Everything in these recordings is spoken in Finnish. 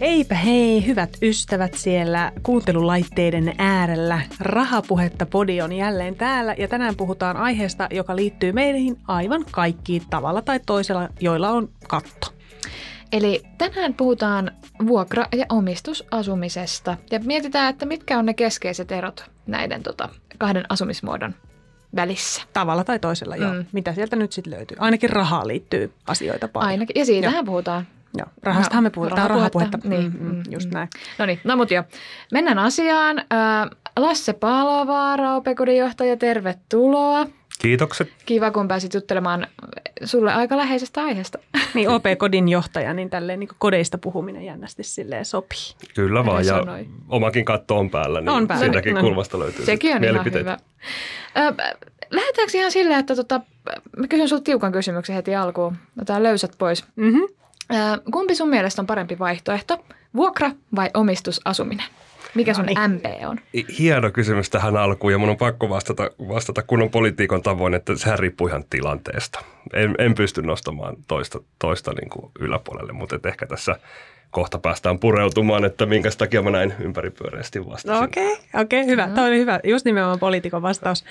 Eipä hei, hyvät ystävät siellä kuuntelulaitteiden äärellä. Rahapuhetta podi on jälleen täällä ja tänään puhutaan aiheesta, joka liittyy meihin aivan kaikkiin tavalla tai toisella, joilla on katto. Eli tänään puhutaan vuokra- ja omistusasumisesta ja mietitään, että mitkä on ne keskeiset erot näiden tota, kahden asumismuodon välissä. Tavalla tai toisella, joo. Mm. Mitä sieltä nyt sitten löytyy? Ainakin rahaa liittyy asioita paljon. Ainakin, ja siitähän joo. puhutaan. Joo, rahastahan me puhutaan. Tämä on rahapuhetta. Niin, mm, mm, just näin. No niin, no mut jo. Mennään asiaan. Lasse Palovaara, Opekodin johtaja, tervetuloa. Kiitokset. Kiva, kun pääsit juttelemaan sulle aika läheisestä aiheesta. Niin OP-kodin johtaja, niin tälleen niin kodeista puhuminen jännästi silleen sopii. Kyllä vaan, ja omakin katto on päällä, niin on päällä. siitäkin no, kulmasta löytyy Sekin on ihan hyvä. lähdetäänkö ihan silleen, että tota, mä kysyn sinulta tiukan kysymyksen heti alkuun. Otetaan löysät pois. Mm-hmm. Kumpi sun mielestä on parempi vaihtoehto, vuokra vai omistusasuminen? Mikä sun no niin. MP on? Hieno kysymys tähän alkuun ja mun on pakko vastata, vastata kunnon politiikon tavoin, että sehän riippuu ihan tilanteesta. En, en pysty nostamaan toista, toista niin kuin yläpuolelle, mutta ehkä tässä kohta päästään pureutumaan, että minkä takia mä näin ympäripyöreästi vastasin. Okei, okay, okei, okay, hyvä. Mm. Tämä oli hyvä. Just nimenomaan poliitikon vastaus.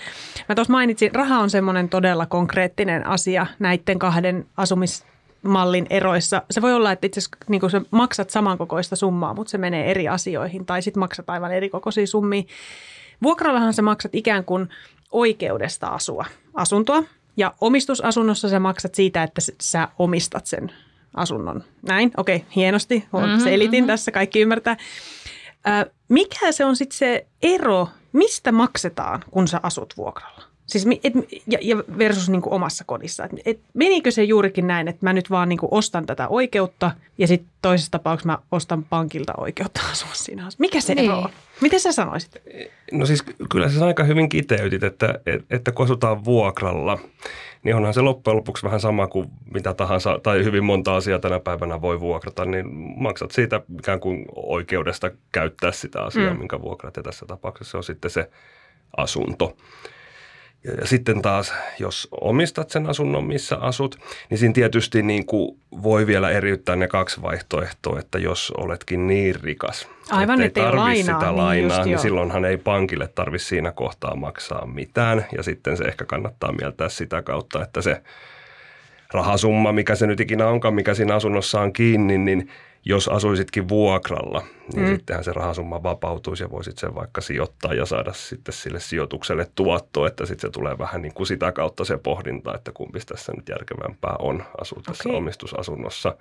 Mä tuossa mainitsin, raha on semmoinen todella konkreettinen asia näiden kahden asumis mallin eroissa. Se voi olla, että itse asiassa niin sä maksat samankokoista summaa, mutta se menee eri asioihin tai sitten maksat aivan eri kokoisia summia. Vuokrallahan sä maksat ikään kuin oikeudesta asua asuntoa ja omistusasunnossa sä maksat siitä, että sä omistat sen asunnon. Näin, okei, okay, hienosti. Mm-hmm, Selitin mm-hmm. tässä, kaikki ymmärtää. mikä se on sitten se ero, mistä maksetaan, kun sä asut vuokralla? Siis et, ja, ja versus niin kuin omassa kodissa. Et, et menikö se juurikin näin, että mä nyt vaan niin kuin ostan tätä oikeutta ja sitten toisessa tapauksessa mä ostan pankilta oikeutta asua siinä Mikä se niin. ero on? Miten sä sanoisit? No siis kyllä se aika hyvin kiteytit, että, että kun asutaan vuokralla, niin onhan se loppujen lopuksi vähän sama kuin mitä tahansa, tai hyvin monta asiaa tänä päivänä voi vuokrata, niin maksat siitä ikään kuin oikeudesta käyttää sitä asiaa, mm. minkä vuokrat, ja tässä tapauksessa se on sitten se asunto. Ja sitten taas, jos omistat sen asunnon, missä asut, niin siinä tietysti niin kuin voi vielä eriyttää ne kaksi vaihtoehtoa, että jos oletkin niin rikas, Aivan, että ei tarvitse sitä niin lainaa, niin, niin silloinhan ei pankille tarvitse siinä kohtaa maksaa mitään. Ja sitten se ehkä kannattaa mieltää sitä kautta, että se rahasumma, mikä se nyt ikinä onkaan, mikä siinä asunnossa on kiinni, niin jos asuisitkin vuokralla, niin mm. sittenhän se rahasumma vapautuisi ja voisit sen vaikka sijoittaa ja saada sitten sille sijoitukselle tuotto, että sitten se tulee vähän niin kuin sitä kautta se pohdinta, että kumpi tässä nyt järkevämpää on asua tässä okay. omistusasunnossa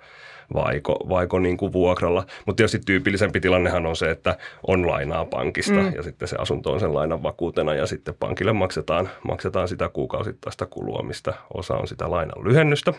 vaiko, vaiko niin kuin vuokralla. Mutta tietysti tyypillisempi tilannehan on se, että on lainaa pankista mm. ja sitten se asunto on sen lainan vakuutena ja sitten pankille maksetaan, maksetaan sitä kuukausittaista kulua, mistä osa on sitä lainan lyhennystä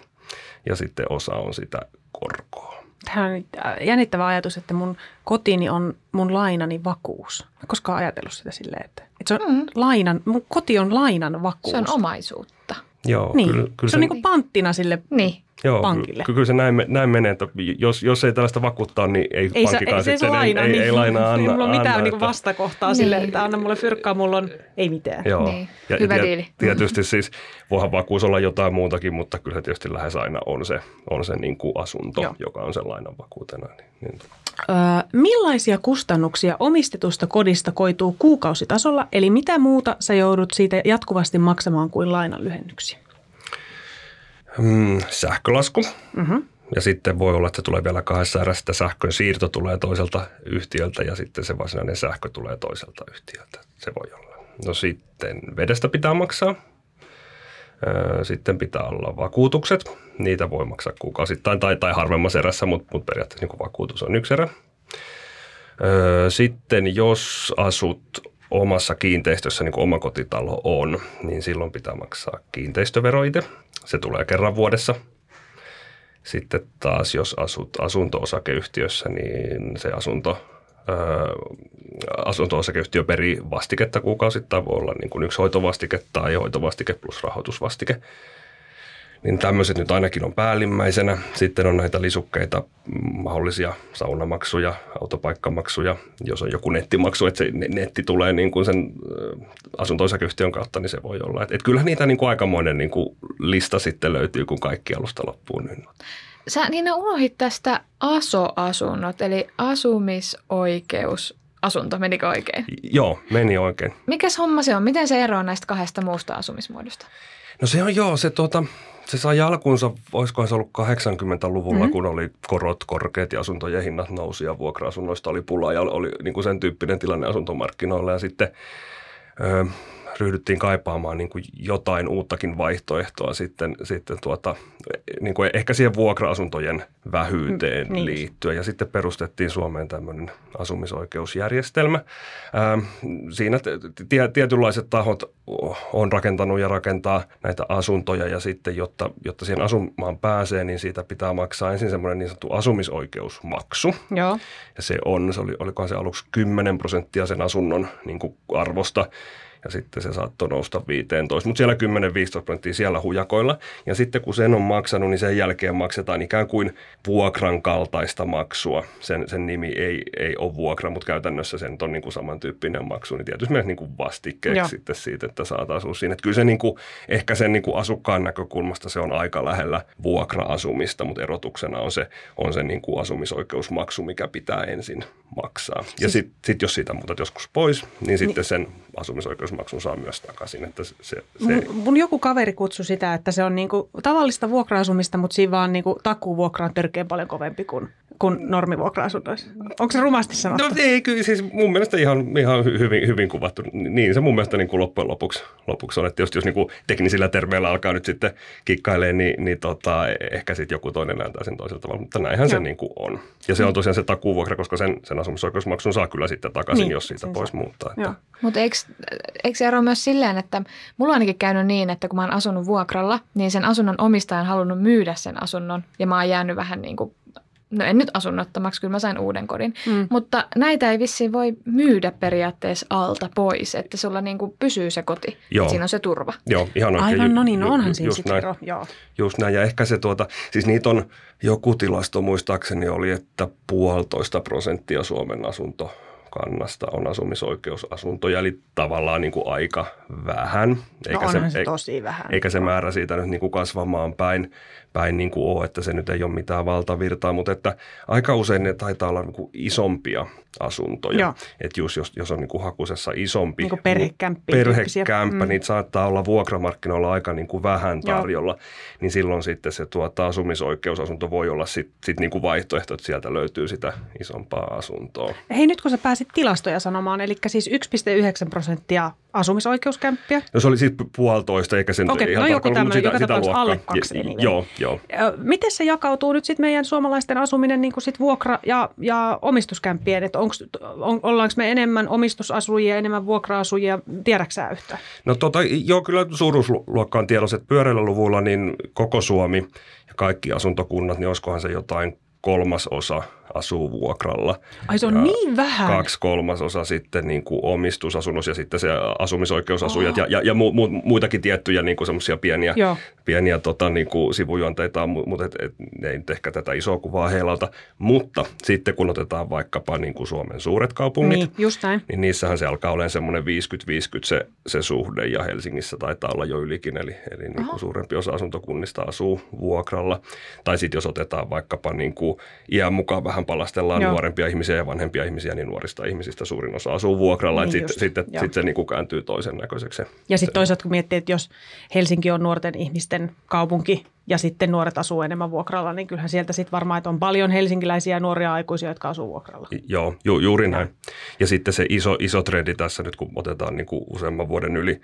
ja sitten osa on sitä korkoa. Tämä on jännittävä ajatus, että mun kotini on mun lainani vakuus. Mä koskaan ajatellut sitä silleen, että, että se on mm. lainan, mun koti on lainan vakuus. Se on omaisuutta. Joo, niin. kyllä, kyllä se, se on niin kuin panttina sille niin. Joo, pankille. Kyllä, kyllä se näin, näin menee, että jos, jos ei tällaista vakuuttaa, niin ei, ei pankkikaan se, ei, sitten se laina, ei, niin, ei lainaa anna. Ei mulla ole mitään anna, niin vastakohtaa niin. sille, että anna mulle fyrkkaa, mulla on ei mitään. Joo. Niin. Ja, Hyvä ja diili. Tietysti siis voihan vakuus olla jotain muutakin, mutta kyllä se tietysti lähes aina on se, on se niin kuin asunto, Joo. joka on sen lainan vakuutena. Niin, niin. Öö, millaisia kustannuksia omistetusta kodista koituu kuukausitasolla, eli mitä muuta sä joudut siitä jatkuvasti maksamaan kuin lainan lyhennyksiä? Mm, sähkölasku. Mm-hmm. Ja sitten voi olla, että se tulee vielä kahdessa erässä, sähkön siirto tulee toiselta yhtiöltä ja sitten se varsinainen sähkö tulee toiselta yhtiöltä. Se voi olla. No sitten vedestä pitää maksaa. Sitten pitää olla vakuutukset. Niitä voi maksaa kuukausittain tai, tai harvemmassa erässä, mutta, mutta periaatteessa niin vakuutus on yksi erä. Sitten jos asut omassa kiinteistössä, niin kuin omakotitalo on, niin silloin pitää maksaa kiinteistövero itse. Se tulee kerran vuodessa. Sitten taas, jos asut asunto-osakeyhtiössä, niin se asunto asunto-osakeyhtiö perii vastiketta kuukausittain, voi olla niin kuin yksi hoitovastike tai hoitovastike plus rahoitusvastike. Niin tämmöiset nyt ainakin on päällimmäisenä. Sitten on näitä lisukkeita, mahdollisia saunamaksuja, autopaikkamaksuja. Jos on joku nettimaksu, että se netti tulee niin kuin sen asunto kautta, niin se voi olla. Et, et kyllähän niitä niin kuin aikamoinen niin kuin lista sitten löytyy, kun kaikki alusta loppuun. Niin. Sä Niina unohit tästä ASO-asunnot, eli asumisoikeus asunto, menikö oikein? Joo, meni oikein. Mikäs homma se on? Miten se eroaa näistä kahdesta muusta asumismuodosta? No se on joo, se, tuota, se sai alkunsa, olisikohan se ollut 80-luvulla, mm-hmm. kun oli korot korkeat ja asuntojen hinnat nousi ja vuokra-asunnoista oli pula ja oli niin kuin sen tyyppinen tilanne asuntomarkkinoilla. Ja sitten ryhdyttiin kaipaamaan niin kuin jotain uuttakin vaihtoehtoa sitten, sitten tuota, niin kuin ehkä siihen vuokra-asuntojen vähyyteen mm, niin. liittyen. Ja sitten perustettiin Suomeen tämmöinen asumisoikeusjärjestelmä. Ää, siinä tietynlaiset tahot on rakentanut ja rakentaa näitä asuntoja ja sitten, jotta, jotta siihen asumaan pääsee, niin siitä pitää maksaa ensin semmoinen niin sanottu asumisoikeusmaksu. Joo. Ja se on, se oli, olikohan se aluksi 10 prosenttia sen asunnon niin kuin arvosta ja sitten se saattoi nousta 15, mutta siellä 10-15 prosenttia siellä hujakoilla. Ja sitten kun sen on maksanut, niin sen jälkeen maksetaan ikään kuin vuokran kaltaista maksua. Sen, sen nimi ei, ei ole vuokra, mutta käytännössä sen on niin kuin samantyyppinen maksu, niin tietysti myös niin kuin vastikkeeksi Joo. sitten siitä, että saat asua siinä. Että kyllä se niin kuin, ehkä sen niin kuin asukkaan näkökulmasta se on aika lähellä vuokra-asumista, mutta erotuksena on se, on se niin kuin asumisoikeusmaksu, mikä pitää ensin maksaa. Siis... Ja sitten sit jos siitä muutat joskus pois, niin sitten niin. sen asumisoikeusmaksun saa myös takaisin. Että se, se... Mun, mun joku kaveri kutsui sitä, että se on niinku tavallista vuokra-asumista, mutta siinä vaan niinku takuvuokra on törkeän paljon kovempi kuin kuin normivuokra-asunnoissa. Onko se rumasti sanottu? No ei, kyllä siis mun mielestä ihan, ihan hyvin, hyvin kuvattu. Niin se mun mielestä niin kuin loppujen lopuksi, lopuksi on, että jos, jos niin kuin teknisillä termeillä alkaa nyt sitten kikkailee, niin, niin tota, ehkä sitten joku toinen näyttää sen toisella tavalla, mutta näinhän Joo. se niin kuin on. Ja se on tosiaan se takuvuokra, koska sen, sen asumisoikeusmaksun saa kyllä sitten takaisin, niin, jos siitä pois saa. muuttaa. Että. Mutta eikö, eikö ero myös silleen, että mulla on ainakin käynyt niin, että kun mä oon asunut vuokralla, niin sen asunnon omistaja on halunnut myydä sen asunnon ja mä oon jäänyt vähän niin kuin no en nyt asunnottomaksi, kyllä mä sain uuden kodin, mm. mutta näitä ei vissiin voi myydä periaatteessa alta pois, että sulla niin kuin pysyy se koti, Joo. siinä on se turva. Joo, ihan oikein. Aivan, no niin, no onhan siinä sitten ero. Joo. Just näin, ja ehkä se tuota, siis niitä on, joku tilasto muistaakseni oli, että puolitoista prosenttia Suomen asunto kannasta on asumisoikeusasuntoja, eli tavallaan niin kuin aika vähän. Eikä no se, se tosi vähän. Eikä se määrä siitä nyt niin kuin kasvamaan päin päin niin kuin ole, että se nyt ei ole mitään valtavirtaa, mutta että aika usein ne taitaa olla niin kuin isompia asuntoja. Että just jos, jos on niin kuin hakusessa isompi niin kuin perhekämppi, perhekämppä, mm. niin saattaa olla vuokramarkkinoilla aika niin kuin vähän tarjolla, Joo. niin silloin sitten se tuota, asumisoikeusasunto voi olla sitten sit niin kuin vaihtoehto, että sieltä löytyy sitä isompaa asuntoa. Hei nyt kun sä pääsit tilastoja sanomaan, eli siis 1,9 prosenttia asumisoikeuskämppiä. No se oli siis puolitoista, eikä sen Okei, ihan no joku tämmöinen, sitä, joka sitä luokkaa. alle kaksi. Niin joo, joo. Miten se jakautuu nyt sitten meidän suomalaisten asuminen niin kuin sit vuokra- ja, ja omistuskämppien? Että onks, on, ollaanko me enemmän omistusasujia, enemmän vuokra-asujia? Tiedätkö yhtä? No tota, joo, kyllä suuruusluokka on tiedossa, että pyöreillä luvulla niin koko Suomi ja kaikki asuntokunnat, niin olisikohan se jotain kolmasosa asuu vuokralla. Ai se on niin vähän? Kaksi kolmasosa sitten niin kuin omistusasunnossa ja sitten se asumisoikeusasujat oh. ja, ja, ja mu, mu, muitakin tiettyjä niin kuin semmoisia pieniä, pieniä tota, niin kuin sivujuonteita, mutta et, et, ne ei nyt ehkä tätä isoa kuvaa heilalta. Mutta sitten kun otetaan vaikkapa niin kuin Suomen suuret kaupungit, niin, just näin. niin niissähän se alkaa olemaan semmoinen 50-50 se, se suhde ja Helsingissä taitaa olla jo ylikin, eli, eli niin kuin suurempi osa asuntokunnista asuu vuokralla. Tai sitten jos otetaan vaikkapa niin kuin iän mukaan vähän palastellaan Joo. nuorempia ihmisiä ja vanhempia ihmisiä, niin nuorista ihmisistä suurin osa asuu vuokralla. Niin sitten sit, sit se niin kuin kääntyy toisen näköiseksi. Ja sitten toisaalta kun miettii, että jos Helsinki on nuorten ihmisten kaupunki, ja sitten nuoret asuu enemmän vuokralla, niin kyllähän sieltä sitten varmaan, että on paljon helsinkiläisiä nuoria aikuisia, jotka asuu vuokralla. Joo, ju, juuri näin. Ja sitten se iso, iso trendi tässä nyt, kun otetaan niin kuin useamman vuoden yli,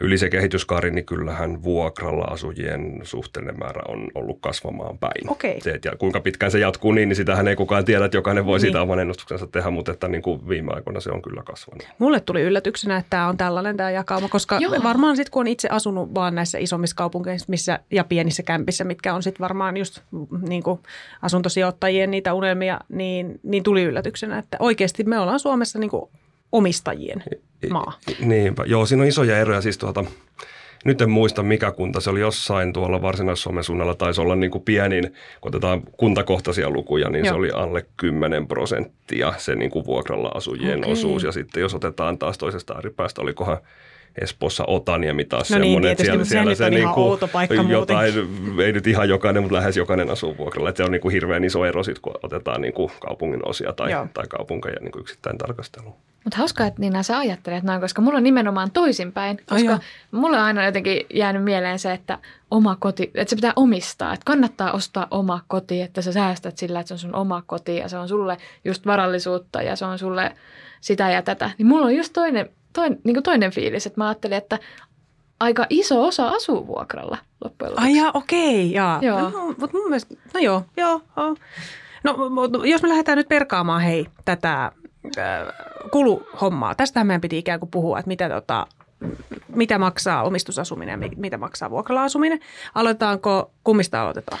yli se kehityskaari, niin kyllähän vuokralla asujien suhteellinen määrä on ollut kasvamaan päin. Okei. Se, ja kuinka pitkään se jatkuu niin, niin sitähän ei kukaan tiedä, että jokainen voi niin. siitä oman ennustuksensa tehdä, mutta että niin kuin viime aikoina se on kyllä kasvanut. Mulle tuli yllätyksenä, että tämä on tällainen tämä jakauma, koska Joo. varmaan sitten kun on itse asunut vaan näissä isommissa kaupungeissa missä, ja pienissä kämp- kempissä, mitkä on sitten varmaan just niin kuin asuntosijoittajien niitä unelmia, niin, niin tuli yllätyksenä, että oikeasti me ollaan Suomessa niin kuin omistajien maa. Niinpä. Joo, siinä on isoja eroja. Siis tuota, nyt en muista mikä kunta, se oli jossain tuolla Varsinais-Suomen suunnalla, taisi olla niin kuin pienin, kun otetaan kuntakohtaisia lukuja, niin Joo. se oli alle 10 prosenttia se niin kuin vuokralla asujien okay. osuus. Ja sitten jos otetaan taas toisesta ääripäästä, olikohan Espoossa Otaniemi taas no niin, semmoinen, tietysti, siellä, siellä se niin kuin, outo paikka jotain, ei nyt ihan jokainen, mutta lähes jokainen asuu vuokralla. Että se on niin kuin hirveän iso ero sit, kun otetaan niin kuin kaupungin osia tai, tai kaupunkeja niin kuin yksittäin tarkasteluun. Mutta hauskaa, että Niina sä ajattelet noin, koska mulla on nimenomaan toisinpäin. Koska oh, mulla on aina jotenkin jäänyt mieleen se, että oma koti, että se pitää omistaa. Että kannattaa ostaa oma koti, että sä säästät sillä, että se on sun oma koti ja se on sulle just varallisuutta ja se on sulle sitä ja tätä. Niin mulla on just toinen, toinen, niin toinen fiilis, että mä ajattelin, että aika iso osa asuu vuokralla loppujen lopuksi. Ai jaa, okei, jaa. Joo. No, mutta mun mielestä, no joo, joo. joo. No, jos me lähdetään nyt perkaamaan hei tätä Äh, kuluhommaa. Tästähän meidän piti ikään kuin puhua, että mitä, tota, mitä maksaa omistusasuminen ja mitä maksaa vuokralla-asuminen. Aloitetaanko, kummista aloitetaan?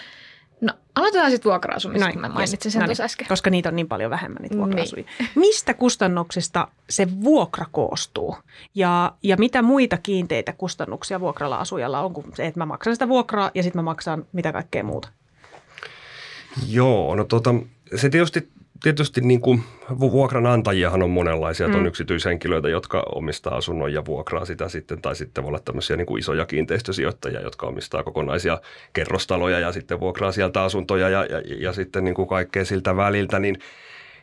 No, aloitetaan sitten vuokra-asumista, kun mä mainitsin sen tuossa äsken. Koska niitä on niin paljon vähemmän, niitä vuokra niin. Mistä kustannuksista se vuokra koostuu? Ja, ja mitä muita kiinteitä kustannuksia vuokralla asujalla on kuin se, että mä maksan sitä vuokraa ja sitten mä maksan mitä kaikkea muuta? Joo, no tota, se tietysti tietysti niin kuin vuokranantajiahan on monenlaisia, mm. on yksityishenkilöitä, jotka omistaa asunnon ja vuokraa sitä sitten, tai sitten voi olla tämmöisiä niin kuin isoja kiinteistösijoittajia, jotka omistaa kokonaisia kerrostaloja ja sitten vuokraa sieltä asuntoja ja, ja, ja sitten niin kuin kaikkea siltä väliltä, niin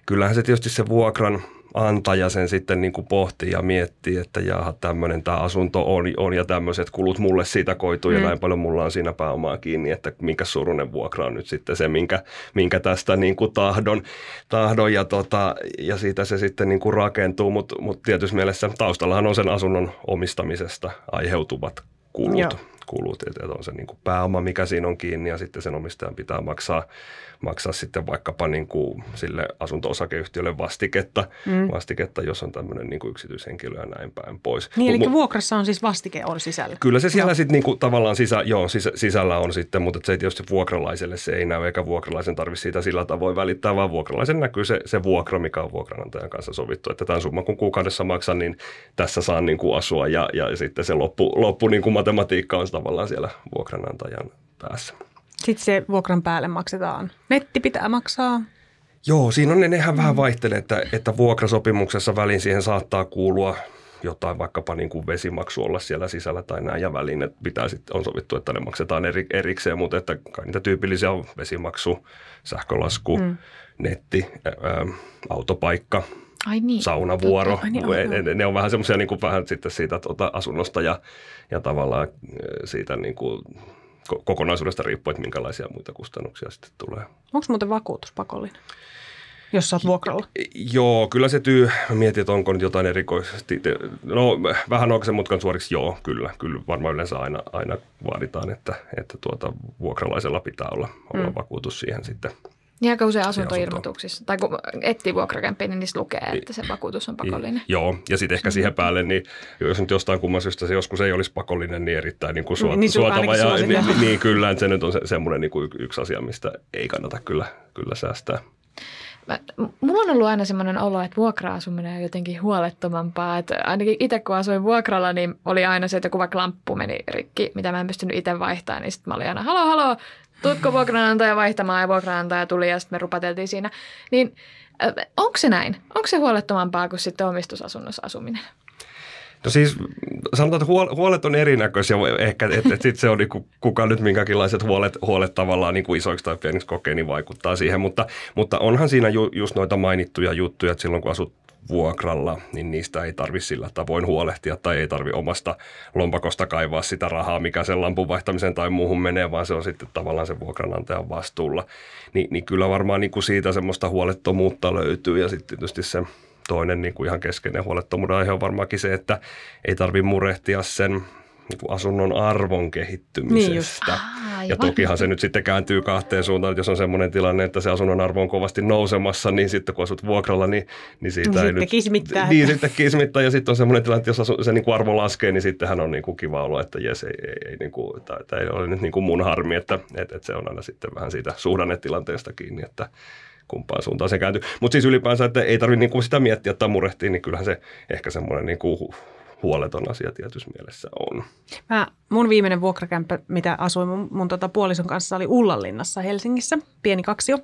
kyllähän se tietysti se vuokran antaja sen sitten niin kuin pohtii ja miettii, että jaha, tämmöinen tämä asunto on, on ja tämmöiset kulut mulle siitä koituu mm. ja näin paljon mulla on siinä pääomaa kiinni, että minkä surunen vuokra on nyt sitten se, minkä, minkä tästä niin kuin tahdon, tahdon ja, tota, ja siitä se sitten niin kuin rakentuu, mutta mut tietysti mielessä taustallahan on sen asunnon omistamisesta aiheutuvat kulut. Joo kulut, että on se niin kuin pääoma, mikä siinä on kiinni ja sitten sen omistajan pitää maksaa maksaa sitten vaikkapa niin kuin sille asunto-osakeyhtiölle vastiketta, mm. vastiketta jos on tämmöinen niin kuin yksityishenkilö ja näin päin pois. Niin, eli Mut, vuokrassa on siis vastike on sisällä? Kyllä se siellä no. sitten niin kuin tavallaan sisä, joo, sisä, sisällä on sitten, mutta se ei tietysti vuokralaiselle se ei näy, eikä vuokralaisen tarvitse siitä sillä tavoin välittää, vaan vuokralaisen näkyy se, se vuokra, mikä on vuokranantajan kanssa sovittu, että tämän summan kun kuukaudessa maksan, niin tässä saan niin kuin asua ja, ja sitten se loppu, loppu niin kuin matematiikka on tavallaan siellä vuokranantajan päässä. Sitten se vuokran päälle maksetaan. Netti pitää maksaa. Joo, siinä on ne, nehän vähän vaihtelee, että, että vuokrasopimuksessa välin siihen saattaa kuulua jotain vaikkapa niin kuin vesimaksu olla siellä sisällä tai näin ja väliin, että pitää sitten, on sovittu, että ne maksetaan eri, erikseen, mutta että kai niitä tyypillisiä on vesimaksu, sähkölasku, mm. netti, ää, autopaikka, Ai niin, saunavuoro. Ai niin, ne, ne on vähän semmoisia niin vähän sitten siitä tuota asunnosta ja, ja tavallaan siitä niin kuin kokonaisuudesta riippuen, että minkälaisia muita kustannuksia sitten tulee. Onko muuten vakuutus pakollinen? jos sä oot vuokralla? Joo, kyllä se tyy. Mä mietin, että onko nyt jotain erikoisesti. No vähän onko se mutkan suoriksi? Joo, kyllä. Kyllä varmaan yleensä aina, aina vaaditaan, että, että tuota, vuokralaisella pitää olla, olla mm. vakuutus siihen sitten niin aika usein asuntoilmoituksissa, tai kun etsii vuokrakämpiä, niin niissä lukee, että se vakuutus on pakollinen. Joo, ja sitten ehkä siihen päälle, niin jos nyt jostain kumman syystä se joskus ei olisi pakollinen, niin erittäin niin kuin suot, niin suotava. Ja, niin, niin, niin, kyllä, että se nyt on se, semmoinen niin kuin yksi asia, mistä ei kannata kyllä, kyllä säästää. Mä, mulla on ollut aina semmoinen olo, että vuokra-asuminen on jotenkin huolettomampaa. Että ainakin itse kun asuin vuokralla, niin oli aina se, että kun vaikka lamppu meni rikki, mitä mä en pystynyt itse vaihtamaan, niin sitten mä olin aina, halo, halo, tuutko vuokranantaja vaihtamaan ja vuokranantaja tuli ja sitten me rupateltiin siinä. Niin onko se näin? Onko se huolettomampaa kuin sitten omistusasunnossa asuminen? No siis sanotaan, että huolet on erinäköisiä. Ehkä, että, sitten se on niin kuka nyt minkäkinlaiset huolet, huolet tavallaan niin kuin isoiksi tai pieniksi kokee, niin vaikuttaa siihen. Mutta, mutta onhan siinä ju, just noita mainittuja juttuja, että silloin kun asut vuokralla, niin niistä ei tarvi sillä tavoin huolehtia tai ei tarvi omasta lompakosta kaivaa sitä rahaa, mikä sen lampun vaihtamiseen tai muuhun menee, vaan se on sitten tavallaan se vuokranantajan vastuulla. Ni, niin kyllä varmaan niin kuin siitä semmoista huolettomuutta löytyy ja sitten tietysti se toinen niin kuin ihan keskeinen huolettomuuden aihe on varmaankin se, että ei tarvi murehtia sen niin asunnon arvon kehittymisestä. Niin just. Ja tokihan se nyt sitten kääntyy kahteen suuntaan, että jos on semmoinen tilanne, että se asunnon arvo on kovasti nousemassa, niin sitten kun asut vuokralla, niin, niin siitä Niin ei sitten nyt... kismittää, Niin, sitten kismittää ja sitten on semmoinen tilanne, että jos asu, se niin kuin arvo laskee, niin sittenhän on niin kuin kiva olo, että jes, ei, ei, ei, niin kuin, tämä ei ole nyt niin kuin mun harmi, että, että, että se on aina sitten vähän siitä suhdannetilanteesta kiinni, että kumpaan suuntaan se kääntyy. Mutta siis ylipäänsä, että ei tarvitse niinku sitä miettiä tai murehtia, niin kyllähän se ehkä semmoinen niinku huoleton asia tietyssä mielessä on. Mä, mun viimeinen vuokrakämppä, mitä asuin mun, mun tota puolison kanssa, oli Ullanlinnassa Helsingissä, pieni kaksio.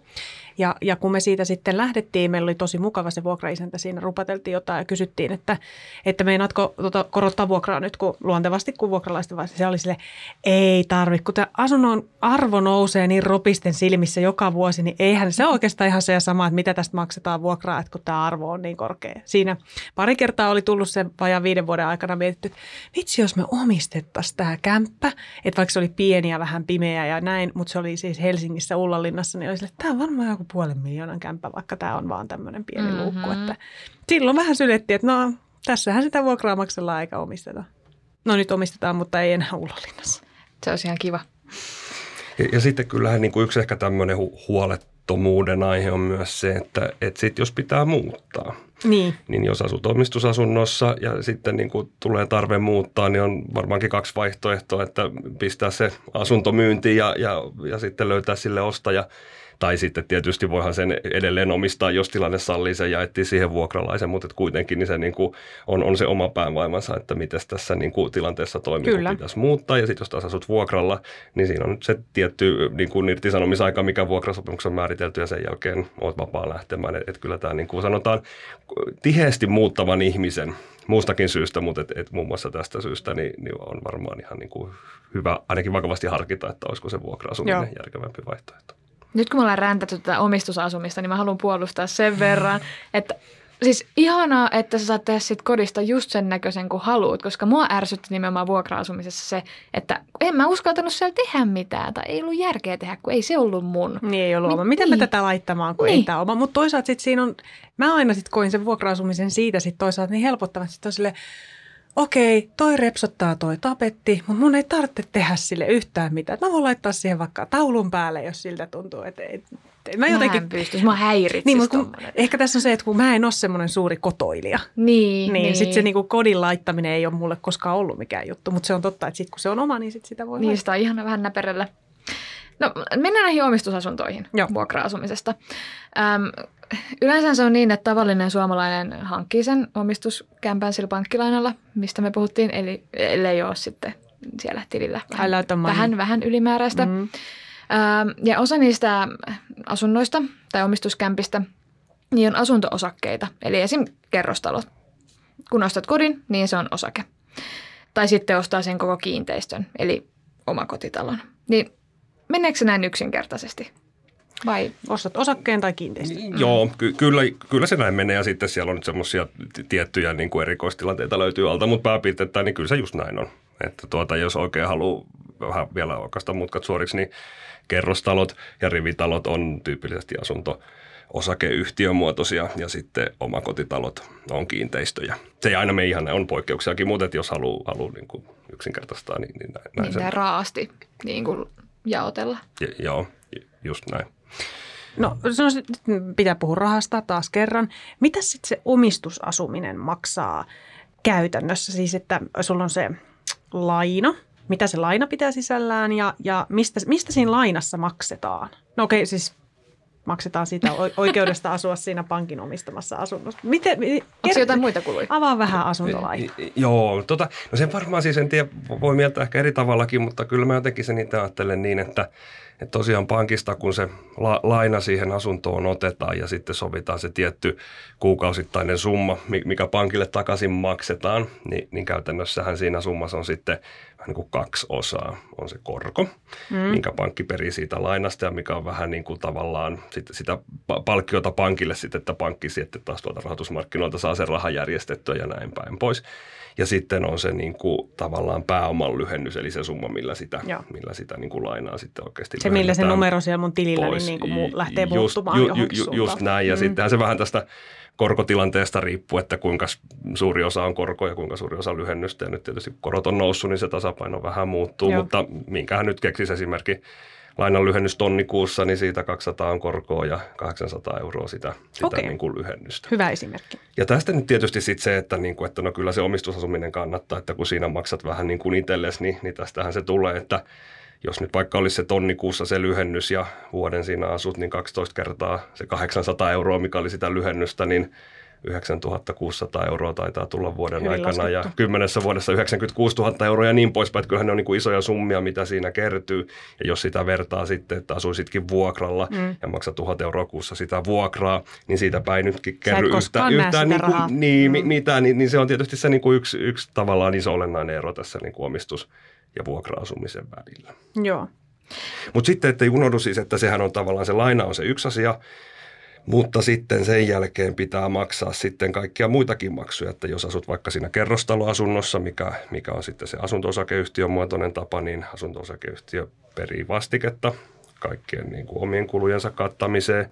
Ja, ja kun me siitä sitten lähdettiin, meillä oli tosi mukava se vuokraisäntä siinä, rupateltiin jotain ja kysyttiin, että, että meinaatko tota, korottaa vuokraa nyt, kun luontevasti kun vuokralaisten vaiheessa. Se oli sille, ei tarvi, kun tämä asunnon arvo nousee niin ropisten silmissä joka vuosi, niin eihän se oikeastaan ihan se sama, että mitä tästä maksetaan vuokraa, että kun tämä arvo on niin korkea. Siinä pari kertaa oli tullut sen vajaan viiden vuoden aikana mietitty, että vitsi, jos me omistettaisiin tämä kämppä, että vaikka se oli pieni ja vähän pimeä ja näin, mutta se oli siis Helsingissä Ullanlinnassa, niin oli sille, että tämä on varmaan joku puolen miljoonan kämppä, vaikka tämä on vaan tämmöinen pieni mm-hmm. luukku. Että silloin vähän sylettiin, että no tässähän sitä vuokraa maksellaan eikä omisteta. No nyt omistetaan, mutta ei enää Ullanlinnassa. Se olisi ihan kiva. Ja, ja sitten kyllähän niin kuin yksi ehkä tämmöinen hu- huolettomuuden aihe on myös se, että, että sit jos pitää muuttaa, Niin, niin jos asut omistusasunnossa ja sitten niin kuin tulee tarve muuttaa, niin on varmaankin kaksi vaihtoehtoa, että pistää se asunto myyntiin ja, ja, ja sitten löytää sille ostaja. Tai sitten tietysti voihan sen edelleen omistaa, jos tilanne sallii sen ja etsii siihen vuokralaisen, mutta kuitenkin niin se niin kuin on, on se oma päänvaimansa, että miten tässä niin kuin tilanteessa kun pitäisi muuttaa. Ja sitten jos taas asut vuokralla, niin siinä on nyt se tietty niin kuin irtisanomisaika, mikä vuokrasopimuksessa on määritelty ja sen jälkeen olet vapaa lähtemään. Että et kyllä tämä niin kuin sanotaan tiheästi muuttavan ihmisen muustakin syystä, mutta et, et muun muassa tästä syystä niin, niin on varmaan ihan niin kuin hyvä ainakin vakavasti harkita, että olisiko se vuokra-asuminen Joo. järkevämpi vaihtoehto. Nyt kun me ollaan räntätty tätä omistusasumista, niin mä haluan puolustaa sen verran, että siis ihanaa, että sä saat tehdä sit kodista just sen näköisen kuin haluat, koska mua ärsytti nimenomaan vuokra-asumisessa se, että en mä uskaltanut siellä tehdä mitään tai ei ollut järkeä tehdä, kun ei se ollut mun. niin ei ollut Niin, oma. Miten mä niin. tätä laittamaan, kun Niin. ei tämä oma. Mutta toisaalta sitten siinä on, mä aina sitten koin sen vuokra-asumisen siitä sitten toisaalta niin helpottavan. Sitten on silleen, okei, toi repsottaa toi tapetti, mutta mun ei tarvitse tehdä sille yhtään mitään. Mä voin laittaa siihen vaikka taulun päälle, jos siltä tuntuu, että ei, mä Mä jotenkin... en pystyisi, mua häiritsisi Niin, mutta kun, ehkä tässä on se, että kun mä en ole semmoinen suuri kotoilija, Niin, niin, niin. sitten se niinku kodin laittaminen ei ole mulle koskaan ollut mikään juttu. Mutta se on totta, että sit kun se on oma, niin sit sitä voi Niin, laittaa. sitä on ihana vähän näperellä. No, mennään näihin omistusasuntoihin Joo. vuokra-asumisesta. Öm, yleensä se on niin, että tavallinen suomalainen hankkii sen omistuskämpän sillä pankkilainalla, mistä me puhuttiin, eli ellei ole sitten siellä tilillä vähän, vähän, vähän ylimääräistä. Mm. Mm. Öm, ja osa niistä asunnoista tai omistuskämpistä niin on asunto-osakkeita, eli esim. kerrostalot. Kun ostat kodin, niin se on osake. Tai sitten ostaa sen koko kiinteistön, eli omakotitalon. Niin meneekö se näin yksinkertaisesti? Vai Ostat osakkeen tai kiinteistön. Mm. Joo, ky- kyllä, kyllä se näin menee ja sitten siellä on nyt semmoisia tiettyjä niin kuin erikoistilanteita löytyy alta, mutta pääpiirteittäin niin kyllä se just näin on. Että tuota, jos oikein haluaa vähän vielä oikeastaan mutkat suoriksi, niin kerrostalot ja rivitalot on tyypillisesti asunto osakeyhtiömuotoisia ja sitten omakotitalot on kiinteistöjä. Se ei aina mene ihan, on poikkeuksiakin, mutta jos haluaa, haluaa niin kuin yksinkertaistaa, niin, niin näin, näin niin se raasti niin kuin jaotella? Ja- Joo, just näin. No, se on, sit- nyt pitää puhua rahasta taas kerran. Mitä sitten se omistusasuminen maksaa käytännössä? Siis, että sulla on se laina, mitä se laina pitää sisällään ja, ja mistä, mistä siinä lainassa maksetaan? No okei, siis maksetaan siitä oikeudesta asua siinä pankin omistamassa asunnossa. Miten, mi- Onko se jotain muita kuluja? Avaa vähän i- Joo, tota, no sen varmaan siis en tiedä, voi mieltää ehkä eri tavallakin, mutta kyllä mä jotenkin sen itse ajattelen niin, että, että tosiaan pankista kun se la, laina siihen asuntoon otetaan ja sitten sovitaan se tietty kuukausittainen summa, mi- mikä pankille takaisin maksetaan, niin, niin käytännössähän siinä summassa on sitten niin kuin kaksi osaa. On se korko, mm. minkä pankki perii siitä lainasta ja mikä on vähän niin kuin tavallaan sitten sitä pa- palkkiota pankille sitten, että pankki sitten taas tuolta rahoitusmarkkinoilta saa sen rahan järjestettyä ja näin päin pois. Ja sitten on se niin kuin, tavallaan pääoman lyhennys, eli se summa, millä sitä, millä sitä niin kuin lainaa sitten oikeasti Se, millä se numero siellä mun tilillä niin, niin kuin mu- lähtee just, muuttumaan ju, ju, ju, Just näin, ja mm. sittenhän se vähän tästä korkotilanteesta riippuu, että kuinka suuri osa on korko ja kuinka suuri osa lyhennystä. Ja nyt tietysti kun korot on noussut, niin se tasapaino vähän muuttuu, Joo. mutta minkähän nyt keksisi esimerkki lainan lyhennys tonni kuussa, niin siitä 200 on korkoa ja 800 euroa sitä, sitä okay. niin kuin lyhennystä. Hyvä esimerkki. Ja tästä nyt tietysti sitten se, että, niin kuin, että no kyllä se omistusasuminen kannattaa, että kun siinä maksat vähän niin kuin itsellesi, niin, niin tästähän se tulee, että jos nyt vaikka olisi se tonni kuussa se lyhennys ja vuoden siinä asut, niin 12 kertaa se 800 euroa, mikä oli sitä lyhennystä, niin 9600 euroa taitaa tulla vuoden Hyvin aikana laskettu. ja kymmenessä vuodessa 96 000 euroa ja niin poispäin. Että kyllähän ne on niin kuin isoja summia, mitä siinä kertyy. Ja jos sitä vertaa sitten, että asuisitkin vuokralla mm. ja maksat 1000 euroa kuussa sitä vuokraa, niin siitä päin nytkin kerry yhtä, yhtään niin, kuin, niin, mm. mitään, niin, niin, se on tietysti se niin kuin yksi, yksi tavallaan iso olennainen ero tässä niin kuin omistus- ja vuokra-asumisen välillä. Joo. Mutta sitten, että unohdu siis, että sehän on tavallaan se laina on se yksi asia, mutta sitten sen jälkeen pitää maksaa sitten kaikkia muitakin maksuja, että jos asut vaikka siinä kerrostaloasunnossa, mikä, mikä on sitten se asunto-osakeyhtiön muotoinen tapa, niin asunto-osakeyhtiö perii vastiketta kaikkien niin kuin omien kulujensa kattamiseen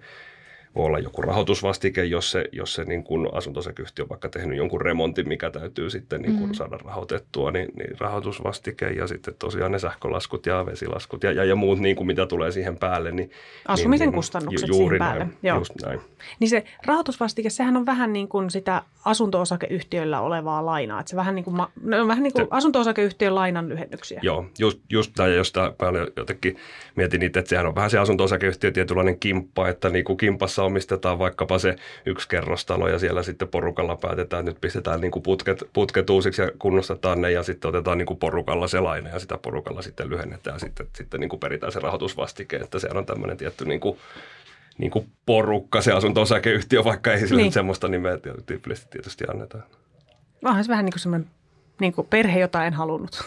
voi olla joku rahoitusvastike, jos se, jos se niin kuin asuntosekyyhtiö on vaikka tehnyt jonkun remontin, mikä täytyy sitten niin kuin mm. saada rahoitettua, niin, niin rahoitusvastike ja sitten tosiaan ne sähkölaskut ja vesilaskut ja, ja, ja muut, niin kuin mitä tulee siihen päälle. Niin, Asumisen niin, kustannukset ju, juuri siihen päälle. Näin, Joo. Just näin. Niin se rahoitusvastike, sehän on vähän niin kuin sitä asunto-osakeyhtiöllä olevaa lainaa. Että se vähän niin kuin, ne on vähän niin kuin se, asunto-osakeyhtiön lainan lyhennyksiä. Joo, just, just näin. Ja jos paljon jotenkin mietin itse, että sehän on vähän se asunto-osakeyhtiö tietynlainen kimppa, että niin kuin kimpassa omistetaan vaikkapa se yksi kerrostalo ja siellä sitten porukalla päätetään, että nyt pistetään niin kuin putket, putket uusiksi ja kunnostetaan ne ja sitten otetaan niin kuin porukalla se laina ja sitä porukalla sitten lyhennetään ja sitten, sitten niin kuin peritään se rahoitusvastike, että se on tämmöinen tietty niin kuin, niin kuin porukka, se asunto-osakeyhtiö, vaikka ei sille niin. semmoista nimeä tyypillisesti tietysti annetaan. Onhan se vähän niin kuin semmoinen niin kuin perhe, jota en halunnut.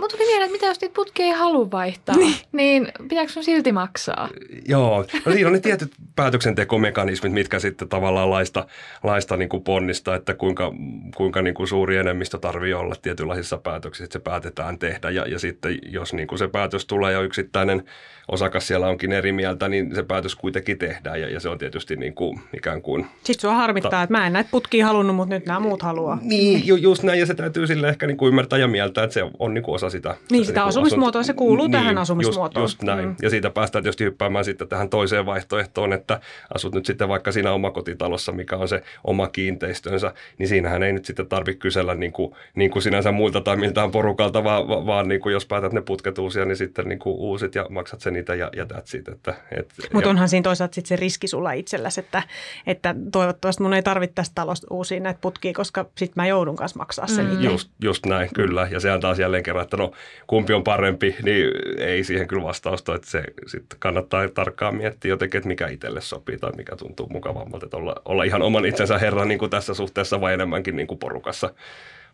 Mutta tuli mieleen, että mitä jos niitä putkeja ei halua vaihtaa, niin, niin pitääkö sun silti maksaa? Joo, no siinä on ne tietyt päätöksentekomekanismit, mitkä sitten tavallaan laista, laista niin kuin ponnistaa, että kuinka, kuinka niin kuin suuri enemmistö tarvii olla tietynlaisissa päätöksissä, että se päätetään tehdä. Ja, ja sitten jos niin kuin se päätös tulee ja yksittäinen osakas siellä onkin eri mieltä, niin se päätös kuitenkin tehdään ja, ja se on tietysti niin kuin ikään kuin... Sitten sua harmittaa, ta- että mä en näitä putkia halunnut, mutta nyt nämä muut haluaa. Niin, ju, just näin ja se täytyy sille ehkä niin kuin ymmärtää ja mieltää, että se on niin kuin osa sitä. Niin, sitä niin asumismuotoa, se kuuluu niin, tähän asumismuotoon. Just, just näin. Mm. Ja siitä päästään tietysti hyppäämään sitten tähän toiseen vaihtoehtoon, että asut nyt sitten vaikka siinä omakotitalossa, mikä on se oma kiinteistönsä, niin siinähän ei nyt sitten tarvitse kysellä niin kuin, niin kuin sinänsä muilta tai miltään porukalta, vaan, vaan niin kuin jos päätät ne putket uusia, niin sitten niin kuin uusit ja maksat sen niitä ja, ja that's it. Että, et, Mutta onhan siinä toisaalta sitten se riski sulla itselläsi, että, että toivottavasti mun ei tarvitse tästä talosta uusia näitä putkia, koska sitten mä joudun kanssa maksaa sen mm. Just, just näin, kyllä. Ja sehän taas jälleen kerran, että no kumpi on parempi, niin ei siihen kyllä vastausta, että se sitten kannattaa tarkkaan miettiä jotenkin, että mikä itselle sopii tai mikä tuntuu mukavammalta, että olla, olla ihan oman itsensä herran niin kuin tässä suhteessa vai enemmänkin niin kuin porukassa,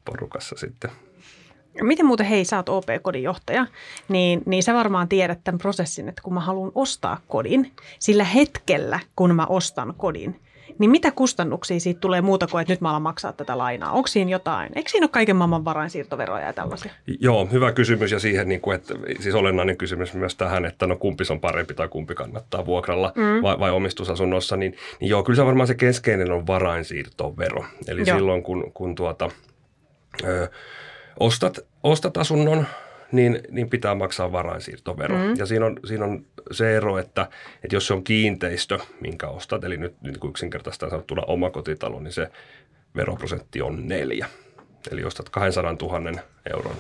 porukassa sitten. Miten muuten, hei, sä oot OP-kodin johtaja, niin, niin sä varmaan tiedät tämän prosessin, että kun mä haluan ostaa kodin, sillä hetkellä, kun mä ostan kodin, niin mitä kustannuksia siitä tulee muuta kuin, että nyt mä alan maksaa tätä lainaa? Onko siinä jotain? Eikö siinä ole kaiken maailman varainsiirtoveroja ja tällaisia? Joo, hyvä kysymys ja siihen, niin kuin, että, siis olennainen kysymys myös tähän, että no kumpi on parempi tai kumpi kannattaa vuokralla mm. vai, vai omistusasunnossa, niin, niin joo, kyllä se varmaan se keskeinen on varainsiirtovero. Eli joo. silloin kun, kun tuota, ö, ostat, ostat asunnon, niin, niin pitää maksaa varainsiirtovero. Mm. Ja siinä on, siinä on se ero, että, että jos se on kiinteistö, minkä ostat, eli nyt niin kuin yksinkertaisesti sanottuna omakotitalo, niin se veroprosentti on neljä. Eli ostat 200 000 euron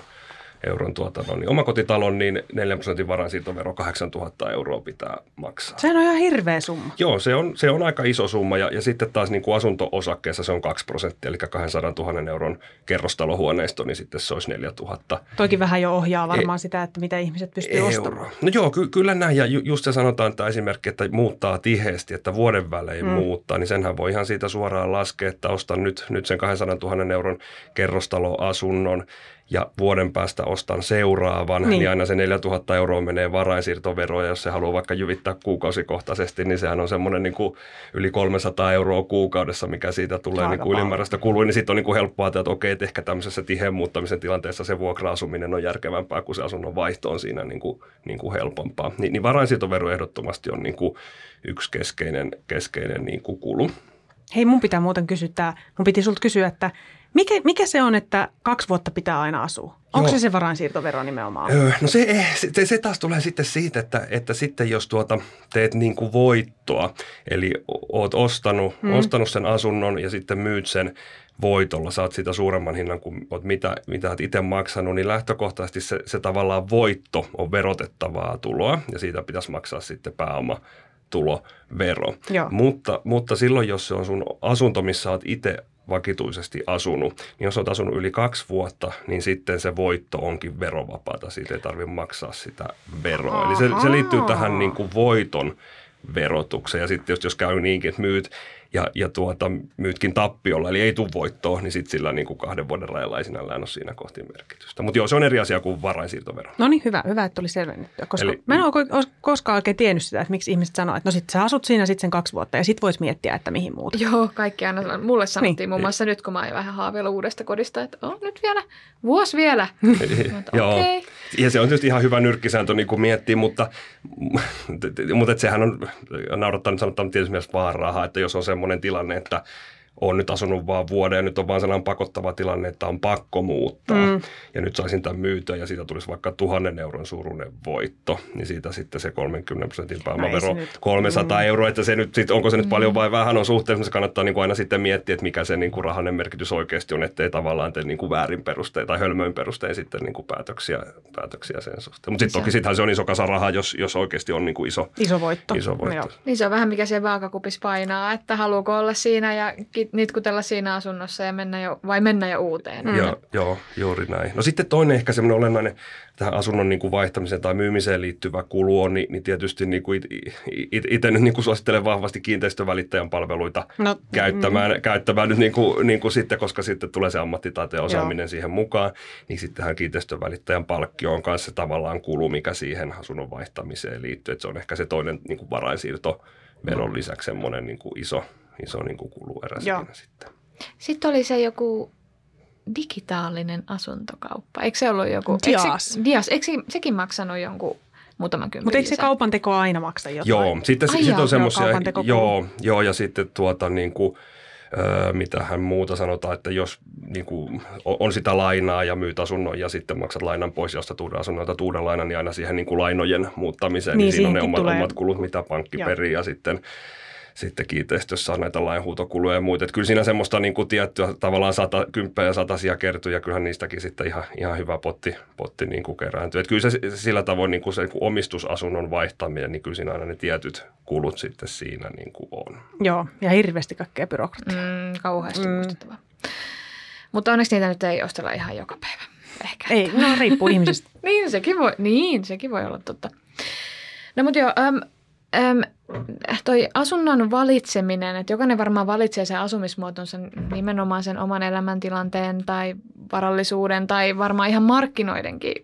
euron tuota, niin omakotitalon, niin 4 prosentin varainsiirtovero 8000 euroa pitää maksaa. Sehän on ihan hirveä summa. Joo, se on, se on aika iso summa ja, ja sitten taas niin kuin asunto-osakkeessa se on 2 prosenttia, eli 200 000 euron kerrostalohuoneisto, niin sitten se olisi 4000. Toikin vähän jo ohjaa varmaan e- sitä, että mitä ihmiset pystyy ostamaan. No joo, ky- kyllä näin ja ju- just se sanotaan, että esimerkki, että muuttaa tiheesti, että vuoden välein mm. muuttaa, niin senhän voi ihan siitä suoraan laskea, että ostan nyt, nyt sen 200 000 euron kerrostaloasunnon ja vuoden päästä ostan seuraavan, niin, niin aina se 4000 euroa menee varainsiirtoveroa, ja jos se haluaa vaikka jyvittää kuukausikohtaisesti, niin sehän on semmoinen niin kuin yli 300 euroa kuukaudessa, mikä siitä tulee niin kuin ylimääräistä kului, niin sitten on niin kuin helppoa ajatella, että okei, että ehkä tämmöisessä tiheen muuttamisen tilanteessa se vuokra-asuminen on järkevämpää, kun se asunnon vaihto on siinä niin kuin, niin kuin helpompaa. Niin, niin varainsiirtovero ehdottomasti on niin kuin yksi keskeinen, keskeinen niin kuin kulu. Hei, mun pitää muuten kysyä. Mun piti sulta kysyä, että mikä, mikä se on, että kaksi vuotta pitää aina asua? Onko Joo. se se varainsiirtovero nimenomaan? Öö, no se, eh, se, se taas tulee sitten siitä, että, että sitten jos tuota teet niin kuin voittoa, eli oot ostanut, hmm. ostanut sen asunnon ja sitten myyt sen voitolla, saat sitä suuremman hinnan kuin oot mitä, mitä oot itse maksanut, niin lähtökohtaisesti se, se tavallaan voitto on verotettavaa tuloa ja siitä pitäisi maksaa sitten pääoma tulovero. Mutta, mutta silloin, jos se on sun asunto, missä olet itse vakituisesti asunut, niin jos olet asunut yli kaksi vuotta, niin sitten se voitto onkin verovapaata. Siitä ei tarvitse maksaa sitä veroa. Eli se, se liittyy tähän niin kuin voiton verotukseen. Ja sitten jos, jos käy niinkin, että myyt ja, ja tuota, myytkin tappiolla, eli ei tule voittoa, niin sitten sillä niin kuin kahden vuoden rajalla ei sinällään ole siinä kohti merkitystä. Mutta joo, se on eri asia kuin varainsiirtovero. No niin, hyvä, hyvä, että tuli selvennettyä, koska eli, mä en ole koskaan oikein tiennyt sitä, että miksi ihmiset sanoo, että no sitten sä asut siinä sitten sen kaksi vuotta ja sitten voisi miettiä, että mihin muuta. Joo, kaikki aina, mulle sanottiin niin. muun muassa nyt, kun mä vähän haaveilla uudesta kodista, että on nyt vielä, vuosi vielä. joo, okay. ja se on tietysti ihan hyvä nyrkkisääntö niin kuin miettiä, mutta, mutta että sehän on naurattaa nyt sanotaan tietysti myös vaan rahaa, että jos on se semmoinen tilanne, että olen nyt asunut vaan vuoden ja nyt on vaan sellainen pakottava tilanne, että on pakko muuttaa. Mm. Ja nyt saisin tämän myytyä ja siitä tulisi vaikka tuhannen euron suuruinen voitto, niin siitä sitten se 30 prosentin pääomavero no 300 mm. euroa, että se nyt, sit, onko se nyt mm. paljon vai vähän on suhteessa, se kannattaa niin kuin aina sitten miettiä, että mikä se niin kuin rahanen merkitys oikeasti on, ettei tavallaan tee niin kuin väärin perustein tai hölmöin perustein sitten niin kuin päätöksiä, päätöksiä sen suhteen. Mutta sitten toki sittenhän se on iso kasa rahaa, jos, jos oikeasti on niin kuin iso, iso voitto. Iso voitto. Joo. Niin se on vähän mikä se vaakakupis painaa, että haluuko olla siinä ja nitkutella siinä asunnossa ja mennä jo, vai mennä jo uuteen. Mm. Joo, joo, juuri näin. No sitten toinen ehkä semmoinen olennainen tähän asunnon niin kuin vaihtamiseen tai myymiseen liittyvä kulu on, niin, niin tietysti niin kuin itse nyt niin kuin suosittelen vahvasti kiinteistövälittäjän palveluita no, käyttämään, mm. käyttämään nyt niin kuin, niin kuin sitten, koska sitten tulee se ammattitaito ja osaaminen Joo. siihen mukaan, niin sittenhän kiinteistövälittäjän palkkio on kanssa tavallaan kulu, mikä siihen asunnon vaihtamiseen liittyy. Että se on ehkä se toinen niin kuin varainsiirto veron lisäksi semmoinen niin kuin iso, iso niin kuin kuluerä Joo. siinä sitten. Sitten oli se joku digitaalinen asuntokauppa. Eikö se ollut joku? Dias. Eikö Dias. Eikö sekin maksanut jonkun muutaman kymmenen Mutta eikö se kaupan teko aina maksa jotain? Joo, sitten Ai sit on semmoisia, joo, joo, ja sitten tuota niin kuin, Öö, mitähän muuta sanotaan, että jos niin kuin, on sitä lainaa ja myyt asunnon ja sitten maksat lainan pois ja ostat uuden asunnon tai uuden lainan, niin aina siihen niin kuin lainojen muuttamiseen, niin, niin siinä on ne omat, omat kulut, mitä pankki Joo. perii ja sitten sitten kiinteistössä on näitä lainhuutokuluja ja muita. Että kyllä siinä semmoista niin kuin tiettyä tavallaan sata, kymppejä ja satasia kertyy ja kyllähän niistäkin sitten ihan, ihan hyvä potti, potti niin kuin kerääntyy. Että kyllä se sillä tavoin niin kuin se niin kuin omistusasunnon vaihtaminen, niin kyllä siinä aina ne tietyt kulut sitten siinä niin kuin on. Joo, ja hirveästi kaikkea byrokratiaa. Mm, kauheasti mm. muistettavaa. Mutta onneksi niitä nyt ei ostella ihan joka päivä. Ehkä. Ei, no riippuu ihmisistä. niin, sekin voi, niin, sekin voi olla totta. No mutta joo, äm, äm, toi asunnon valitseminen, että jokainen varmaan valitsee sen asumismuotonsa nimenomaan sen oman elämäntilanteen tai varallisuuden tai varmaan ihan markkinoidenkin,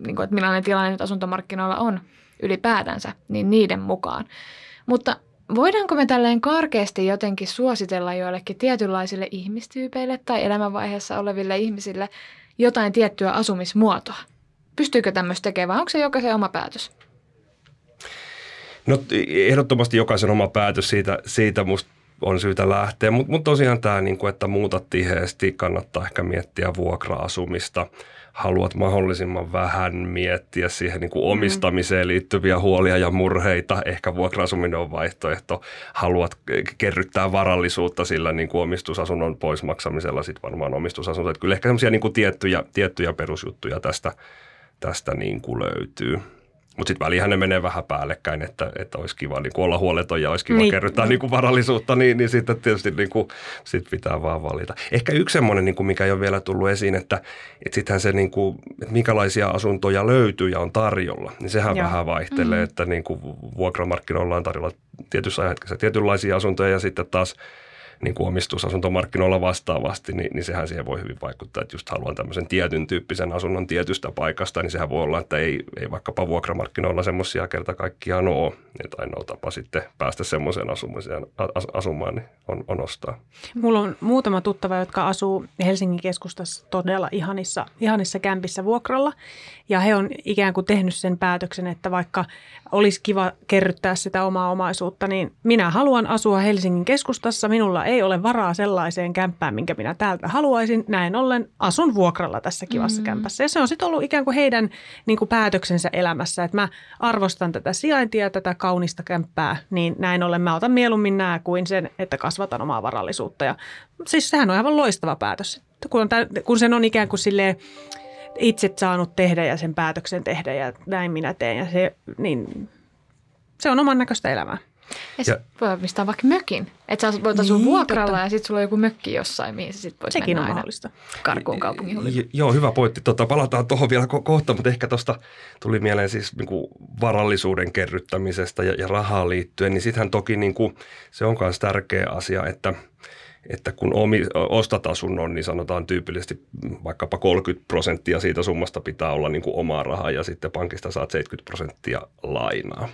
niin kuin, että millainen tilanne nyt asuntomarkkinoilla on ylipäätänsä, niin niiden mukaan. Mutta voidaanko me tälleen karkeasti jotenkin suositella joillekin tietynlaisille ihmistyypeille tai elämänvaiheessa oleville ihmisille jotain tiettyä asumismuotoa? Pystyykö tämmöistä tekemään vai onko se jokaisen oma päätös? No ehdottomasti jokaisen oma päätös siitä, siitä musta on syytä lähteä, mutta mut tosiaan tämä, niinku, että muuta tiheesti, kannattaa ehkä miettiä vuokra-asumista. Haluat mahdollisimman vähän miettiä siihen niin kuin mm. omistamiseen liittyviä huolia ja murheita. Ehkä vuokra-asuminen on vaihtoehto. Haluat kerryttää varallisuutta sillä niin kuin omistusasunnon poismaksamisella, sitten varmaan omistusasunto. Kyllä ehkä sellaisia niin kuin tiettyjä, tiettyjä perusjuttuja tästä, tästä niin kuin löytyy. Mutta sitten välihän ne menee vähän päällekkäin, että, että olisi kiva niin olla huoleton ja olisi kiva niin. kerryttää niin kuin varallisuutta, niin, niin sitten tietysti niin kuin, sit pitää vaan valita. Ehkä yksi semmoinen, niin kuin mikä ei ole vielä tullut esiin, että, että sittenhän se, niin kuin, että minkälaisia asuntoja löytyy ja on tarjolla, niin sehän Joo. vähän vaihtelee, mm-hmm. että niin kuin vuokramarkkinoilla on tarjolla tietyssä hetkessä tietynlaisia asuntoja ja sitten taas niin kuin omistusasuntomarkkinoilla vastaavasti, niin, niin sehän siihen voi hyvin vaikuttaa, että just haluan tämmöisen tietyn tyyppisen asunnon tietystä paikasta, niin sehän voi olla, että ei, ei vaikkapa vuokramarkkinoilla semmoisia kerta kaikkiaan ole, että ainoa tapa sitten päästä semmoiseen asumiseen, as, asumaan niin on, on ostaa. Mulla on muutama tuttava, jotka asuu Helsingin keskustassa todella ihanissa, ihanissa kämpissä vuokralla ja he on ikään kuin tehnyt sen päätöksen, että vaikka olisi kiva kerryttää sitä omaa omaisuutta, niin minä haluan asua Helsingin keskustassa. Minulla ei ole varaa sellaiseen kämppään, minkä minä täältä haluaisin. Näin ollen asun vuokralla tässä kivassa mm. kämpässä. Ja se on sitten ollut ikään kuin heidän niin kuin päätöksensä elämässä, että mä arvostan tätä sijaintia, tätä kaunista kämppää, niin näin ollen mä otan mieluummin nämä kuin sen, että kasvatan omaa varallisuutta. Ja siis sehän on aivan loistava päätös, kun, on tämän, kun sen on ikään kuin silleen, itse saanut tehdä ja sen päätöksen tehdä ja näin minä teen. Ja se, niin, se on oman näköistä elämää. Ja, ja voi omistaa vaikka mökin. Että sä voit asua niin, vuokralla totta. ja sitten sulla on joku mökki jossain, mihin sä sitten voit Sekin mennä on mahdollista. karkuun kaupungin j- Joo, hyvä pointti. Tota, palataan tuohon vielä ko- kohta, mutta ehkä tuosta tuli mieleen siis niin kuin varallisuuden kerryttämisestä ja, ja rahaan liittyen, niin sittenhän toki niin kuin, se on myös tärkeä asia, että – että kun omi, ostat asunnon, niin sanotaan tyypillisesti vaikkapa 30 prosenttia siitä summasta pitää olla niin kuin omaa rahaa ja sitten pankista saat 70 prosenttia lainaa.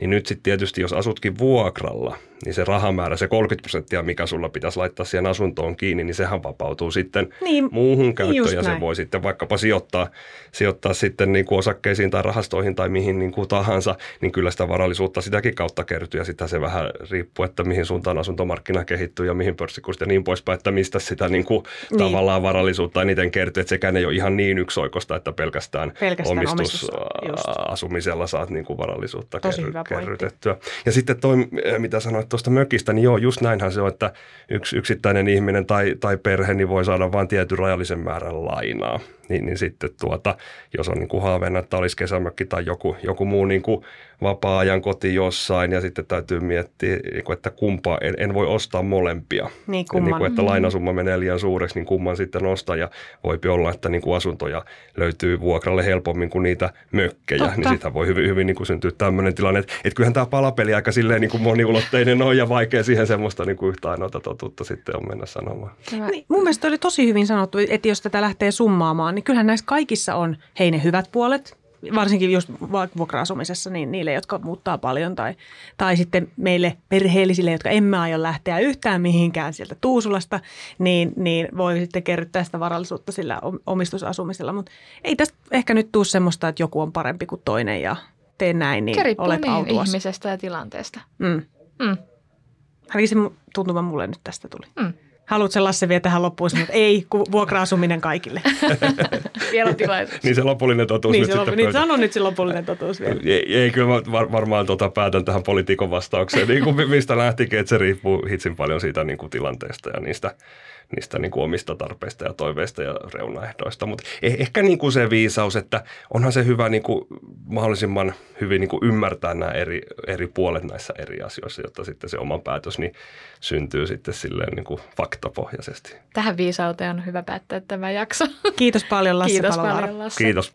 Niin nyt sitten tietysti, jos asutkin vuokralla, niin se rahamäärä, se 30 prosenttia, mikä sulla pitäisi laittaa siihen asuntoon kiinni, niin sehän vapautuu sitten niin, muuhun käyttöön ja se voi sitten vaikkapa sijoittaa, sijoittaa sitten niin kuin osakkeisiin tai rahastoihin tai mihin niin kuin tahansa, niin kyllä sitä varallisuutta sitäkin kautta kertyy ja sitä se vähän riippuu, että mihin suuntaan asuntomarkkina kehittyy ja mihin pörssikurssi ja niin poispäin, että mistä sitä niin kuin niin. tavallaan varallisuutta eniten kertyy, että sekään ei ole ihan niin yksioikosta, että pelkästään, pelkästään omistusasumisella saat niin kuin varallisuutta kerry, kerrytettyä. Ja sitten toi, mitä sanoit tuosta mökistä, niin joo, just näinhän se on, että yksi yksittäinen ihminen tai, tai perhe niin voi saada vain tietyn rajallisen määrän lainaa niin, niin sitten tuota, jos on niin kuin haaveena, että olisi kesämökki tai joku, joku muu niin kuin vapaa-ajan koti jossain ja sitten täytyy miettiä, niin kuin, että kumpaa, en, en voi ostaa molempia. Niin, kumman. Niin kuin, että lainasumma menee liian suureksi, niin kumman sitten ostaa ja voipi olla, että niin kuin asuntoja löytyy vuokralle helpommin kuin niitä mökkejä, niin Totta. niin sitä voi hyvin, hyvin niin kuin syntyä tämmöinen tilanne, että, että kyllähän tämä palapeli aika silleen niin kuin moniulotteinen on ja vaikea siihen semmoista niin kuin yhtä ainoata totuutta sitten on mennä sanomaan. Niin, mun mielestä oli tosi hyvin sanottu, että jos tätä lähtee summaamaan, niin kyllähän näissä kaikissa on hei ne hyvät puolet, varsinkin just vuokra-asumisessa, niin niille, jotka muuttaa paljon tai, tai sitten meille perheellisille, jotka emme aio lähteä yhtään mihinkään sieltä Tuusulasta, niin, niin voi sitten kerryttää sitä varallisuutta sillä omistusasumisella. Mutta ei tästä ehkä nyt tule semmoista, että joku on parempi kuin toinen ja tee näin, niin Kerippu olet niin ihmisestä ja tilanteesta. Mm. Mm. Ainakin se tuntuma mulle nyt tästä tuli. Mm. Haluatko Lasse vielä tähän loppuun sanoa, että ei, vuokra-asuminen kaikille. vielä tilaisuus. niin se lopullinen totuus niin nyt se sitten Niin sano nyt se lopullinen totuus vielä. Ei, ei kyllä var, varmaan tota päätän tähän poliitikon vastaukseen, niin kuin mistä lähtikin, että se riippuu hitsin paljon siitä niin kuin tilanteesta ja niistä niistä niin kuin omista tarpeista ja toiveista ja reunaehdoista. Mutta eh, ehkä niin kuin se viisaus, että onhan se hyvä niin kuin mahdollisimman hyvin niin kuin ymmärtää nämä eri, eri puolet näissä eri asioissa, jotta sitten se oma päätös niin syntyy sitten silleen niin kuin faktapohjaisesti. Tähän viisauteen on hyvä päättää tämä jakso. Kiitos paljon Lasse Kiitos paljon Lasse. Kiitos.